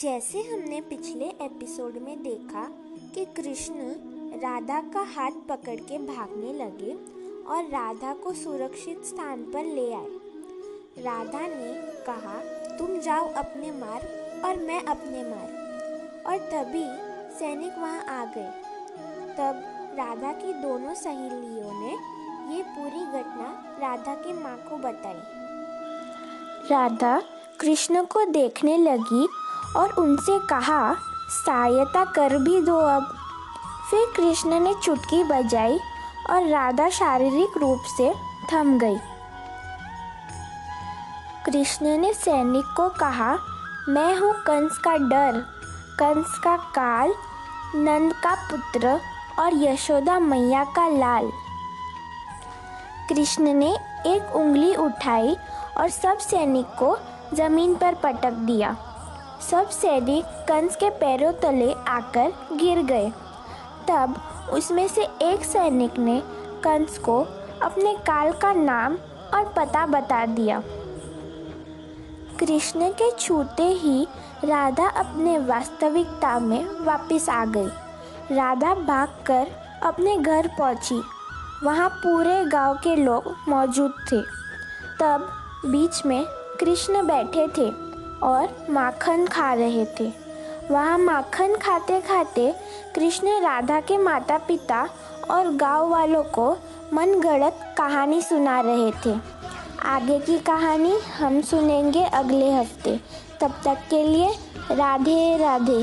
जैसे हमने पिछले एपिसोड में देखा कि कृष्ण राधा का हाथ पकड़ के भागने लगे और राधा को सुरक्षित स्थान पर ले आए। राधा ने कहा, तुम जाओ अपने मार्ग और मैं अपने मार्ग। और तभी सैनिक वहाँ आ गए। तब राधा की दोनों सहेलियों ने ये पूरी घटना राधा की माँ को बताई। राधा कृष्ण को देखने लगी और उनसे कहा, सहायता कर भी दो अब। फिर कृष्ण ने चुटकी बजाई और राधा शारीरिक रूप से थम गई। कृष्ण ने सैनिक को कहा, मैं हूँ कंस का डर, कंस का काल, नंद का पुत्र और यशोदा मैया का लाल। कृष्ण ने एक उंगली उठाई और सब सैनिक को ज़मीन पर पटक दिया। सब सैनिक कंस के पैरों तले आकर गिर गए। तब उसमें से एक सैनिक ने कंस को अपने काल का नाम और पता बता दिया। कृष्ण के छूते ही राधा अपने वास्तविकता में वापस आ गई। राधा भागकर अपने घर पहुँची। वहाँ पूरे गाँव के लोग मौजूद थे। तब बीच में कृष्ण बैठे थे। और माखन खा रहे थे। वहाँ माखन खाते खाते कृष्ण राधा के माता पिता और गाँव वालों को मन गढ़त कहानी सुना रहे थे। आगे की कहानी हम सुनेंगे अगले हफ़्ते। तब तक के लिए राधे राधे